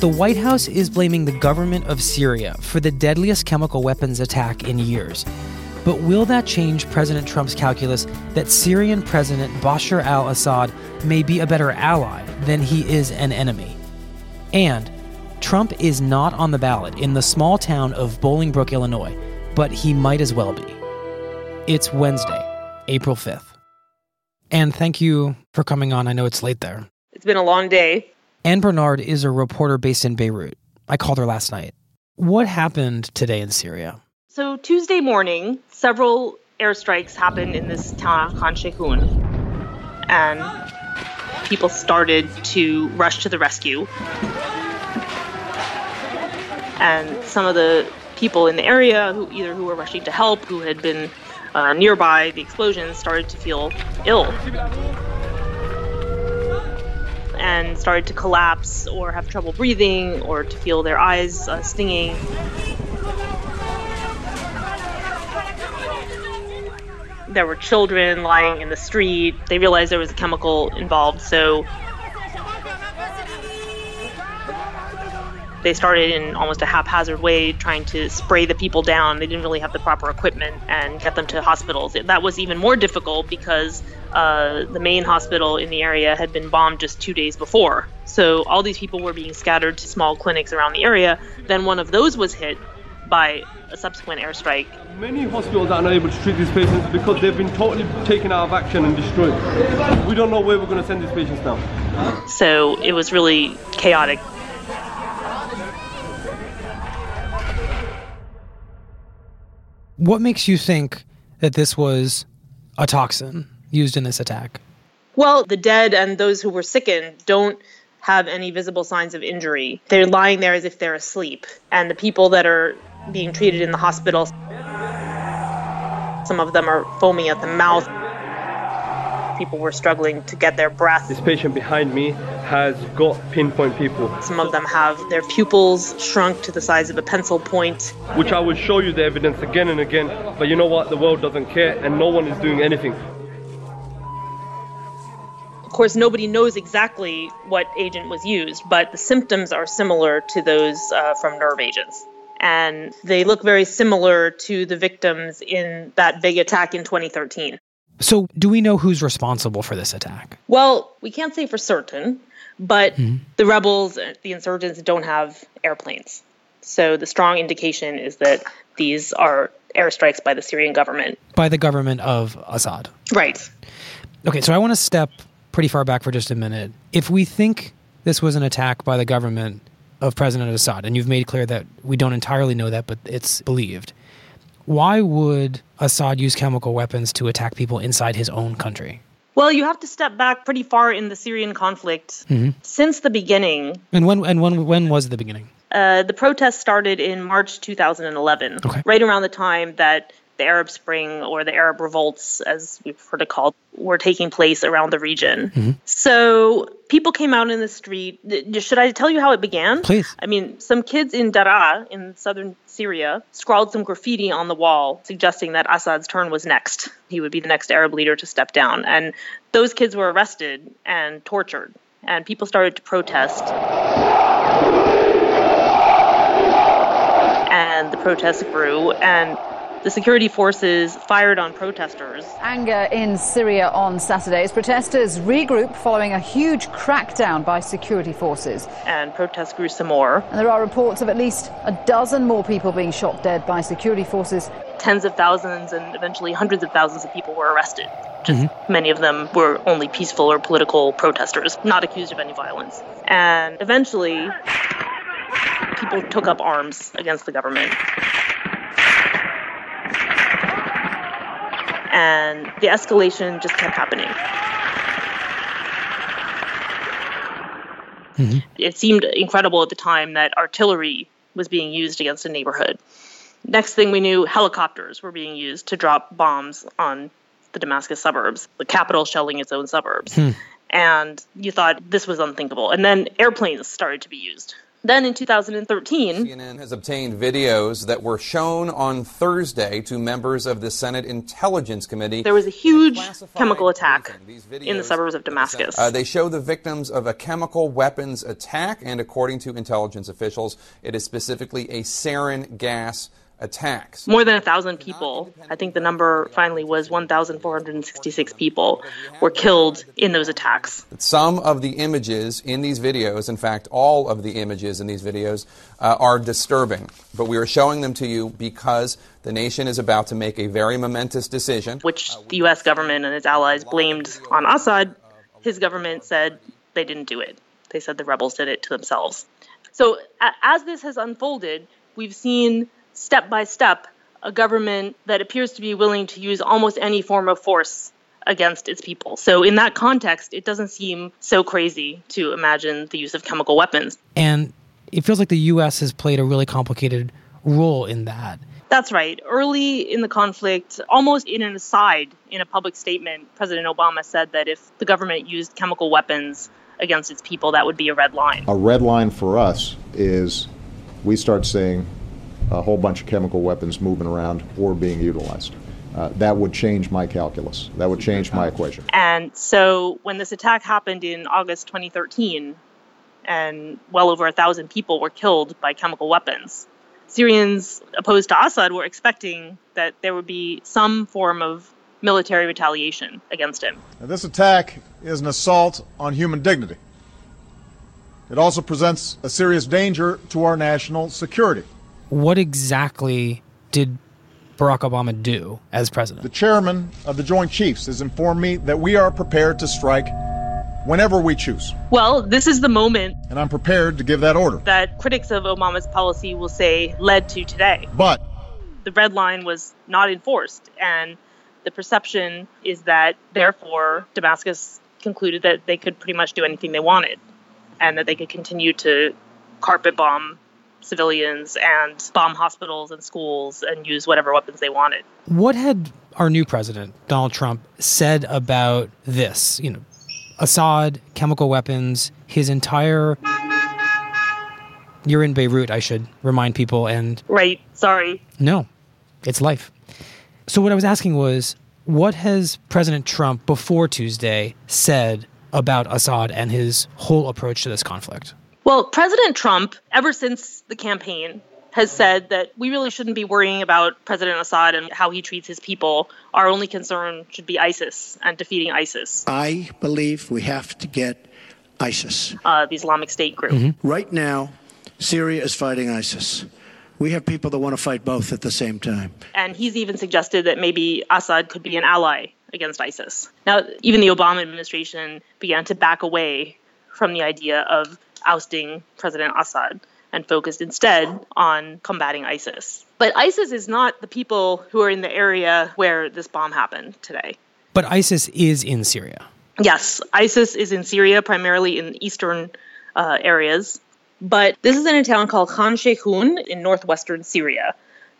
the White House is blaming the government of Syria for the deadliest chemical weapons attack in years. But will that change President Trump's calculus that Syrian President Bashar al Assad may be a better ally than he is an enemy? And Trump is not on the ballot in the small town of Bolingbrook, Illinois, but he might as well be. It's Wednesday, April 5th. And thank you for coming on. I know it's late there. It's been a long day. Anne Barnard is a reporter based in Beirut. I called her last night. What happened today in Syria? So, Tuesday morning, several airstrikes happened in this town, of Khan Sheikhoun, and people started to rush to the rescue. And some of the people in the area, who either who were rushing to help, who had been uh, nearby the explosions, started to feel ill and started to collapse or have trouble breathing or to feel their eyes uh, stinging. There were children lying in the street. They realized there was a chemical involved, so they started in almost a haphazard way trying to spray the people down. They didn't really have the proper equipment and get them to hospitals. That was even more difficult because uh, the main hospital in the area had been bombed just two days before. So all these people were being scattered to small clinics around the area. Then one of those was hit by a subsequent airstrike. Many hospitals are unable to treat these patients because they've been totally taken out of action and destroyed. We don't know where we're going to send these patients now. So it was really chaotic. What makes you think that this was a toxin used in this attack? Well, the dead and those who were sickened don't have any visible signs of injury. They're lying there as if they're asleep. And the people that are being treated in the hospital, some of them are foaming at the mouth. People were struggling to get their breath. This patient behind me has got pinpoint pupil. Some of them have their pupils shrunk to the size of a pencil point. Which I will show you the evidence again and again, but you know what? The world doesn't care and no one is doing anything. Of course, nobody knows exactly what agent was used, but the symptoms are similar to those uh, from nerve agents. And they look very similar to the victims in that big attack in 2013. So, do we know who's responsible for this attack? Well, we can't say for certain, but mm-hmm. the rebels, the insurgents, don't have airplanes. So, the strong indication is that these are airstrikes by the Syrian government. By the government of Assad. Right. Okay, so I want to step pretty far back for just a minute. If we think this was an attack by the government of President Assad, and you've made clear that we don't entirely know that, but it's believed why would Assad use chemical weapons to attack people inside his own country? Well, you have to step back pretty far in the Syrian conflict mm-hmm. since the beginning. And when and when when was the beginning? Uh, the protests started in March 2011, okay. right around the time that the Arab Spring or the Arab revolts, as we've heard it called, were taking place around the region. Mm-hmm. So people came out in the street. Should I tell you how it began? Please. I mean, some kids in Daraa in southern Syria scrawled some graffiti on the wall suggesting that Assad's turn was next. He would be the next Arab leader to step down. And those kids were arrested and tortured. And people started to protest. And the protests grew. And the security forces fired on protesters. Anger in Syria on Saturday as protesters regroup following a huge crackdown by security forces. And protests grew some more. And there are reports of at least a dozen more people being shot dead by security forces. Tens of thousands and eventually hundreds of thousands of people were arrested. Just mm-hmm. many of them were only peaceful or political protesters, not accused of any violence. And eventually, people took up arms against the government. And the escalation just kept happening. Mm-hmm. It seemed incredible at the time that artillery was being used against a neighborhood. Next thing we knew, helicopters were being used to drop bombs on the Damascus suburbs, the capital shelling its own suburbs. Hmm. And you thought this was unthinkable. And then airplanes started to be used. Then in 2013, CNN has obtained videos that were shown on Thursday to members of the Senate Intelligence Committee. There was a huge chemical attack in the suburbs of Damascus. Uh, they show the victims of a chemical weapons attack, and according to intelligence officials, it is specifically a sarin gas attacks. More than a thousand people, I think the number finally was 1,466 people, were killed in those attacks. Some of the images in these videos, in fact, all of the images in these videos, uh, are disturbing. But we are showing them to you because the nation is about to make a very momentous decision. Which the U.S. government and its allies blamed on Assad. His government said they didn't do it. They said the rebels did it to themselves. So, as this has unfolded, we've seen step by step a government that appears to be willing to use almost any form of force against its people. So, in that context, it doesn't seem so crazy to imagine the use of chemical weapons. And it feels like the U.S. has played a really complicated role in that. That's right. Early in the conflict, almost in an aside in a public statement, President Obama said that if the government used chemical weapons against its people, that would be a red line. A red line for us is we start saying a whole bunch of chemical weapons moving around or being utilized. Uh, that would change my calculus. That would change my equation. And so when this attack happened in August 2013, and well over a thousand people were killed by chemical weapons, Syrians opposed to Assad were expecting that there would be some form of military retaliation against him. Now, this attack is an assault on human dignity. It also presents a serious danger to our national security what exactly did Barack Obama do as president? The chairman of the Joint Chiefs has informed me that we are prepared to strike whenever we choose. Well, this is the moment. And I'm prepared to give that order. That critics of Obama's policy will say led to today. But the red line was not enforced. And the perception is that, therefore, Damascus concluded that they could pretty much do anything they wanted and that they could continue to carpet bomb civilians and bomb hospitals and schools and use whatever weapons they wanted. What had our new president, Donald Trump, said about this? You know, Assad, chemical weapons, his entire. You're in Beirut, I should remind people. And. Right, sorry. No, it's life. So, what I was asking was what has President Trump before Tuesday said about Assad and his whole approach to this conflict? Well, President Trump, ever since the campaign, has said that we really shouldn't be worrying about President Assad and how he treats his people. Our only concern should be ISIS and defeating ISIS. I believe we have to get ISIS, uh, the Islamic State group. Mm-hmm. Right now, Syria is fighting ISIS. We have people that want to fight both at the same time. And he's even suggested that maybe Assad could be an ally against ISIS. Now, even the Obama administration began to back away from the idea of ousting President Assad and focused instead on combating ISIS. But ISIS is not the people who are in the area where this bomb happened today. But ISIS is in Syria. Yes, ISIS is in Syria, primarily in eastern uh, areas. But this is in a town called Khan Sheikhoun in northwestern Syria.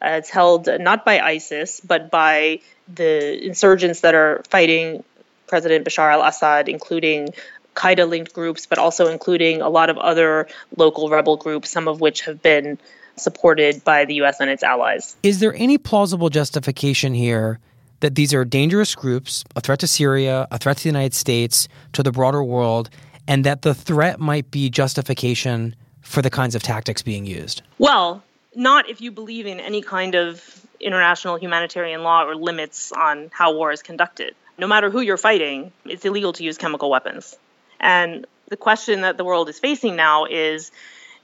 Uh, it's held not by ISIS, but by the insurgents that are fighting President Bashar al Assad, including Qaeda linked groups, but also including a lot of other local rebel groups, some of which have been supported by the US and its allies. Is there any plausible justification here that these are dangerous groups, a threat to Syria, a threat to the United States, to the broader world, and that the threat might be justification for the kinds of tactics being used? Well, not if you believe in any kind of international humanitarian law or limits on how war is conducted. No matter who you're fighting, it's illegal to use chemical weapons. And the question that the world is facing now is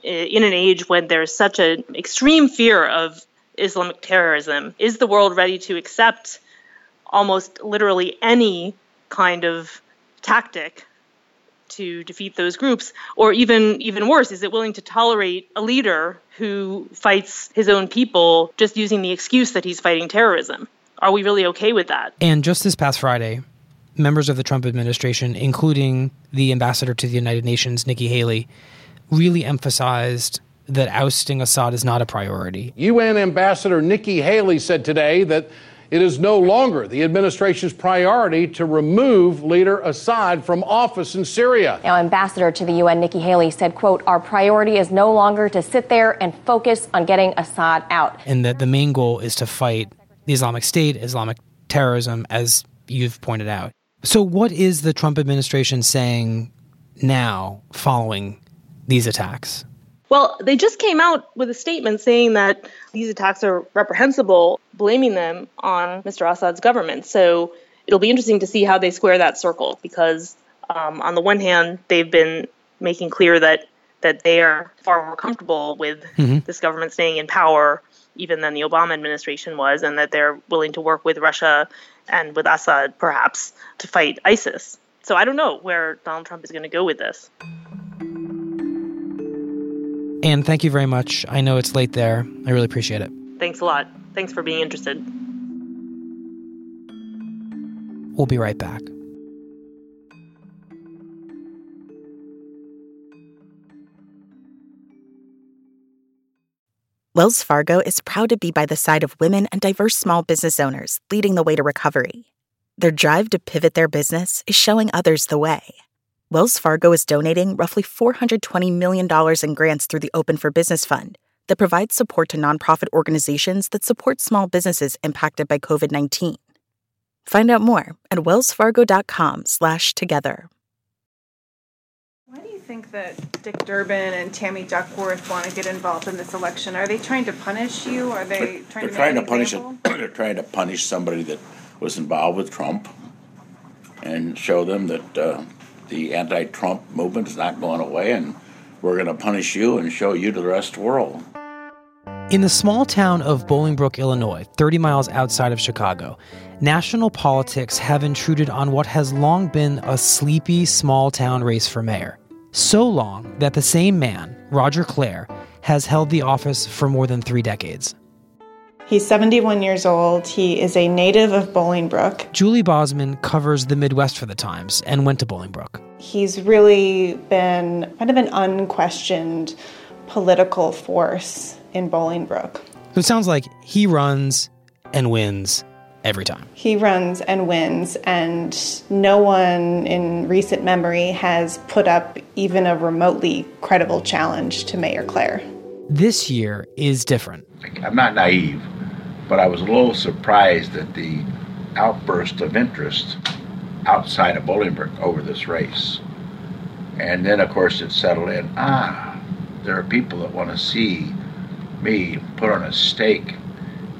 in an age when there's such an extreme fear of Islamic terrorism, is the world ready to accept almost literally any kind of tactic to defeat those groups? Or even even worse is it willing to tolerate a leader who fights his own people just using the excuse that he's fighting terrorism? Are we really okay with that? And just this past friday members of the Trump administration including the ambassador to the United Nations Nikki Haley really emphasized that ousting Assad is not a priority UN ambassador Nikki Haley said today that it is no longer the administration's priority to remove leader Assad from office in Syria. Now, Ambassador to the UN Nikki Haley said, quote, our priority is no longer to sit there and focus on getting Assad out. And that the main goal is to fight the Islamic State, Islamic terrorism, as you've pointed out. So, what is the Trump administration saying now following these attacks? Well, they just came out with a statement saying that these attacks are reprehensible, blaming them on Mr. Assad's government. So it'll be interesting to see how they square that circle because, um, on the one hand, they've been making clear that that they are far more comfortable with mm-hmm. this government staying in power even than the Obama administration was, and that they're willing to work with Russia and with Assad perhaps to fight ISIS. So I don't know where Donald Trump is going to go with this. And thank you very much. I know it's late there. I really appreciate it. Thanks a lot. Thanks for being interested. We'll be right back. Wells Fargo is proud to be by the side of women and diverse small business owners leading the way to recovery. Their drive to pivot their business is showing others the way. Wells Fargo is donating roughly $420 million in grants through the Open for Business Fund that provides support to nonprofit organizations that support small businesses impacted by COVID-19. Find out more at wellsfargo.com/together. Why do you think that Dick Durbin and Tammy Duckworth want to get involved in this election? Are they trying to punish you? Are they trying they're to trying to punish it? they're trying to punish somebody that was involved with Trump and show them that uh, the anti-Trump movement is not going away, and we're going to punish you and show you to the rest of the world. In the small town of Bolingbrook, Illinois, 30 miles outside of Chicago, national politics have intruded on what has long been a sleepy small town race for mayor. So long that the same man, Roger Claar, has held the office for more than three decades. He's 71 years old. He is a native of Bolingbrook. Julie Bosman covers the Midwest for the Times and went to Bolingbrook. He's really been kind of an unquestioned political force in Bolingbrook. So it sounds like he runs and wins every time. He runs and wins, and no one in recent memory has put up even a remotely credible challenge to Mayor Claar. This year is different. I'm not naive but I was a little surprised at the outburst of interest outside of Bolingbrook over this race. And then, of course, it settled in ah, there are people that want to see me put on a stake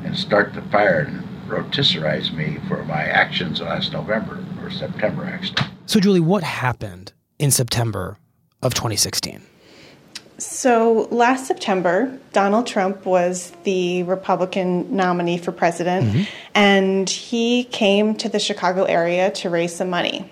and start the fire and rotisserize me for my actions last November or September, actually. So, Julie, what happened in September of 2016? So last September, Donald Trump was the Republican nominee for president, mm-hmm. and he came to the Chicago area to raise some money.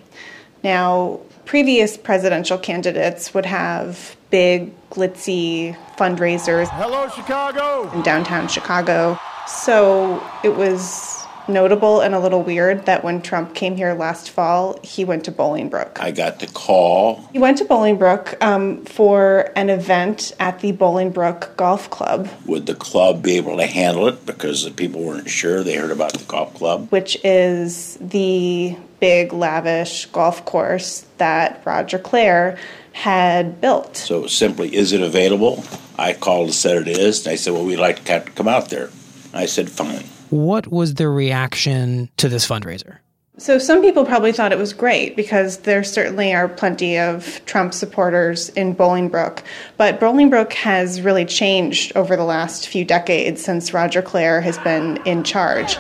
Now, previous presidential candidates would have big, glitzy fundraisers. Hello, Chicago! In downtown Chicago. So it was notable and a little weird that when Trump came here last fall, he went to Bolingbrook. I got the call. He went to Bolingbrook um, for an event at the Bolingbrook Golf Club. Would the club be able to handle it because the people weren't sure? They heard about the golf club, which is the big, lavish golf course that Roger Claar had built. So simply, is it available? I called and said it is, and I said, well, we'd like to come out there. I said, fine. What was the reaction to this fundraiser? So, some people probably thought it was great because there certainly are plenty of Trump supporters in Bolingbrook. But Bolingbrook has really changed over the last few decades since Roger Claar has been in charge.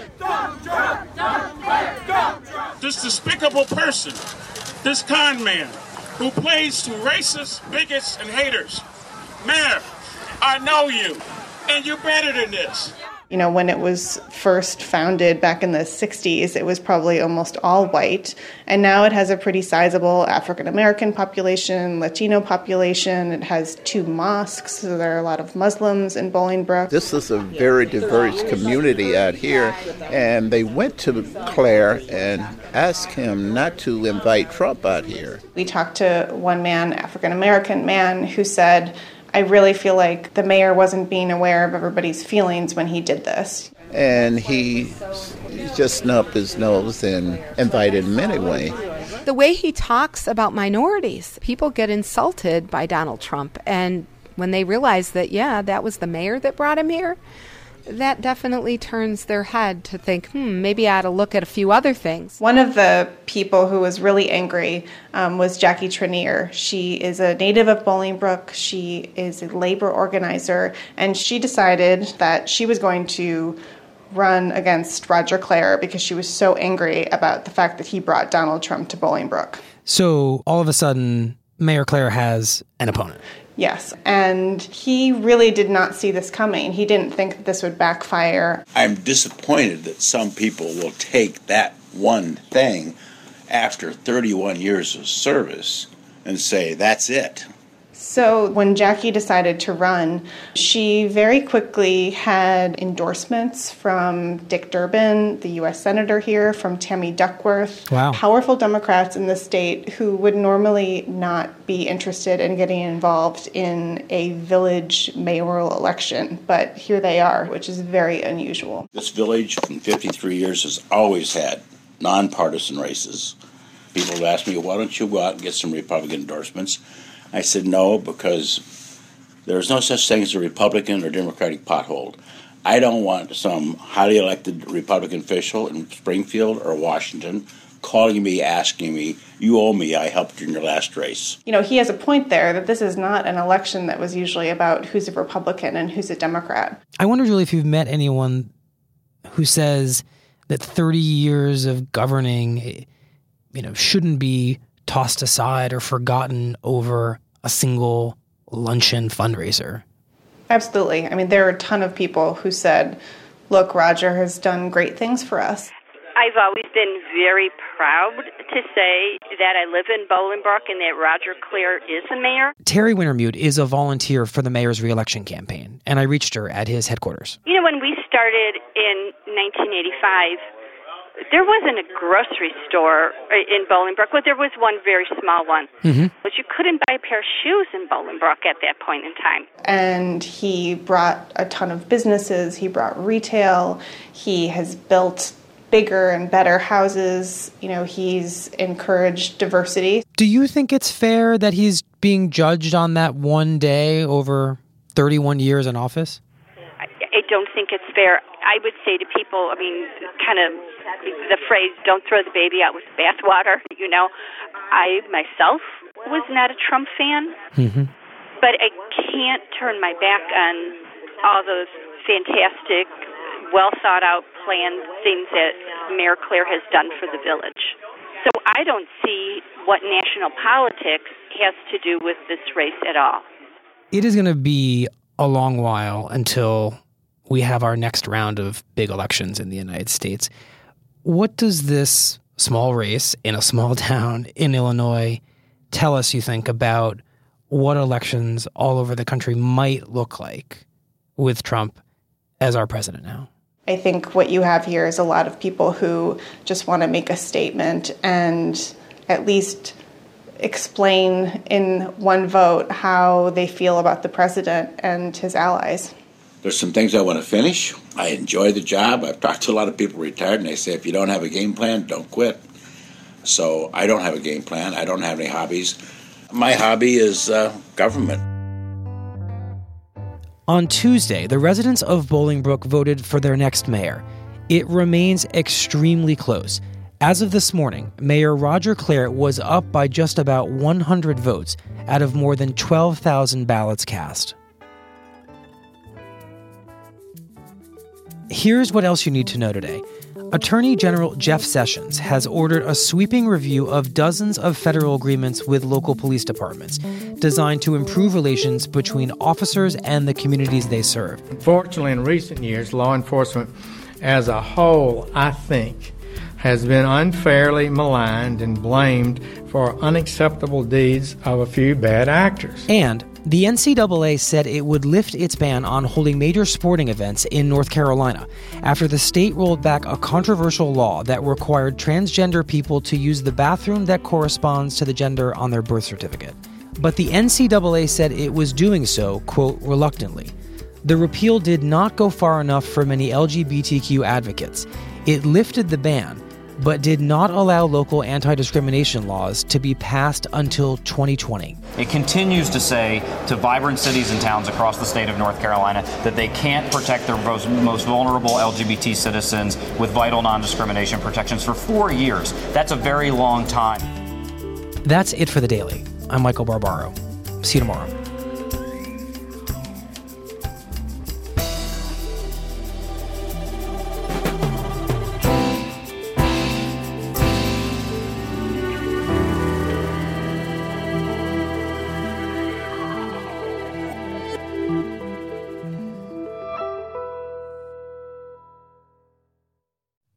This despicable person, this con man, who plays to racists, bigots, and haters. Mayor, I know you, and you're better than this. You know, when it was first founded back in the 60s, it was probably almost all white. And now it has a pretty sizable African American population, Latino population. It has two mosques, so there are a lot of Muslims in Bolingbrook. This is a very diverse community out here. And they went to Claar and asked him not to invite Trump out here. We talked to one man, African American man, who said, I really feel like the mayor wasn't being aware of everybody's feelings when he did this. And he just snubbed his nose and invited him anyway. The way he talks about minorities, people get insulted by Donald Trump. And when they realize that, yeah, that was the mayor that brought him here, that definitely turns their head to think, hmm, maybe I ought to look at a few other things. One of the people who was really angry um, was Jackie Traynere. She is a native of Bolingbrook. She is a labor organizer, and she decided that she was going to run against Roger Claar because she was so angry about the fact that he brought Donald Trump to Bolingbrook. So all of a sudden, Mayor Claar has an opponent. Yes, and he really did not see this coming. He didn't think that this would backfire. I'm disappointed that some people will take that one thing after 31 years of service and say, that's it. So, when Jackie decided to run, she very quickly had endorsements from Dick Durbin, the U.S. Senator here, from Tammy Duckworth. Wow. Powerful Democrats in the state who would normally not be interested in getting involved in a village mayoral election. But here they are, which is very unusual. This village, in 53 years, has always had nonpartisan races. People have asked me, why don't you go out and get some Republican endorsements? I said no because there's no such thing as a Republican or Democratic pothole. I don't want some highly elected Republican official in Springfield or Washington calling me, asking me, You owe me, I helped you in your last race. You know, he has a point there that this is not an election that was usually about who's a Republican and who's a Democrat. I wonder, Julie, if you've met anyone who says that 30 years of governing, you know, shouldn't be tossed aside or forgotten over a single luncheon fundraiser. Absolutely. I mean, there are a ton of people who said, look, Roger has done great things for us. I've always been very proud to say that I live in Bolingbrook and that Roger Claar is the mayor. Terry Wintermute is a volunteer for the mayor's reelection campaign, and I reached her at his headquarters. You know, when we started in 1985, there wasn't a grocery store in Bolingbrook, but there was one very small one. Mm-hmm. But you couldn't buy a pair of shoes in Bolingbrook at that point in time. And he brought a ton of businesses, he brought retail, he has built bigger and better houses. You know, he's encouraged diversity. Do you think it's fair that he's being judged on that one day over 31 years in office? Don't think it's fair. I would say to people, I mean, kind of the phrase "don't throw the baby out with the bathwater." You know, I myself was not a Trump fan, mm-hmm. but I can't turn my back on all those fantastic, well thought out planned things that Mayor Claar has done for the village. So I don't see what national politics has to do with this race at all. It is going to be a long while until we have our next round of big elections in the United States. What does this small race in a small town in Illinois tell us, you think, about what elections all over the country might look like with Trump as our president now? I think what you have here is a lot of people who just want to make a statement and at least explain in one vote how they feel about the president and his allies. There's some things I want to finish. I enjoy the job. I've talked to a lot of people retired, and they say if you don't have a game plan, don't quit. So I don't have a game plan. I don't have any hobbies. My hobby is uh, government. On Tuesday, the residents of Bolingbrook voted for their next mayor. It remains extremely close, As of this morning, Mayor Roger Claar was up by just about 100 votes out of more than 12,000 ballots cast. Here's what else you need to know today. Attorney General Jeff Sessions has ordered a sweeping review of dozens of federal agreements with local police departments designed to improve relations between officers and the communities they serve. Unfortunately, in recent years, law enforcement as a whole, I think, has been unfairly maligned and blamed for unacceptable deeds of a few bad actors. And the NCAA said it would lift its ban on holding major sporting events in North Carolina after the state rolled back a controversial law that required transgender people to use the bathroom that corresponds to the gender on their birth certificate. But the NCAA said it was doing so, quote, reluctantly. The repeal did not go far enough for many LGBTQ advocates. It lifted the ban, but did not allow local anti discrimination laws to be passed until 2020. It continues to say to vibrant cities and towns across the state of North Carolina that they can't protect their most, most vulnerable LGBT citizens with vital non discrimination protections for four years. That's a very long time. That's it for the daily. I'm Michael Barbaro. See you tomorrow.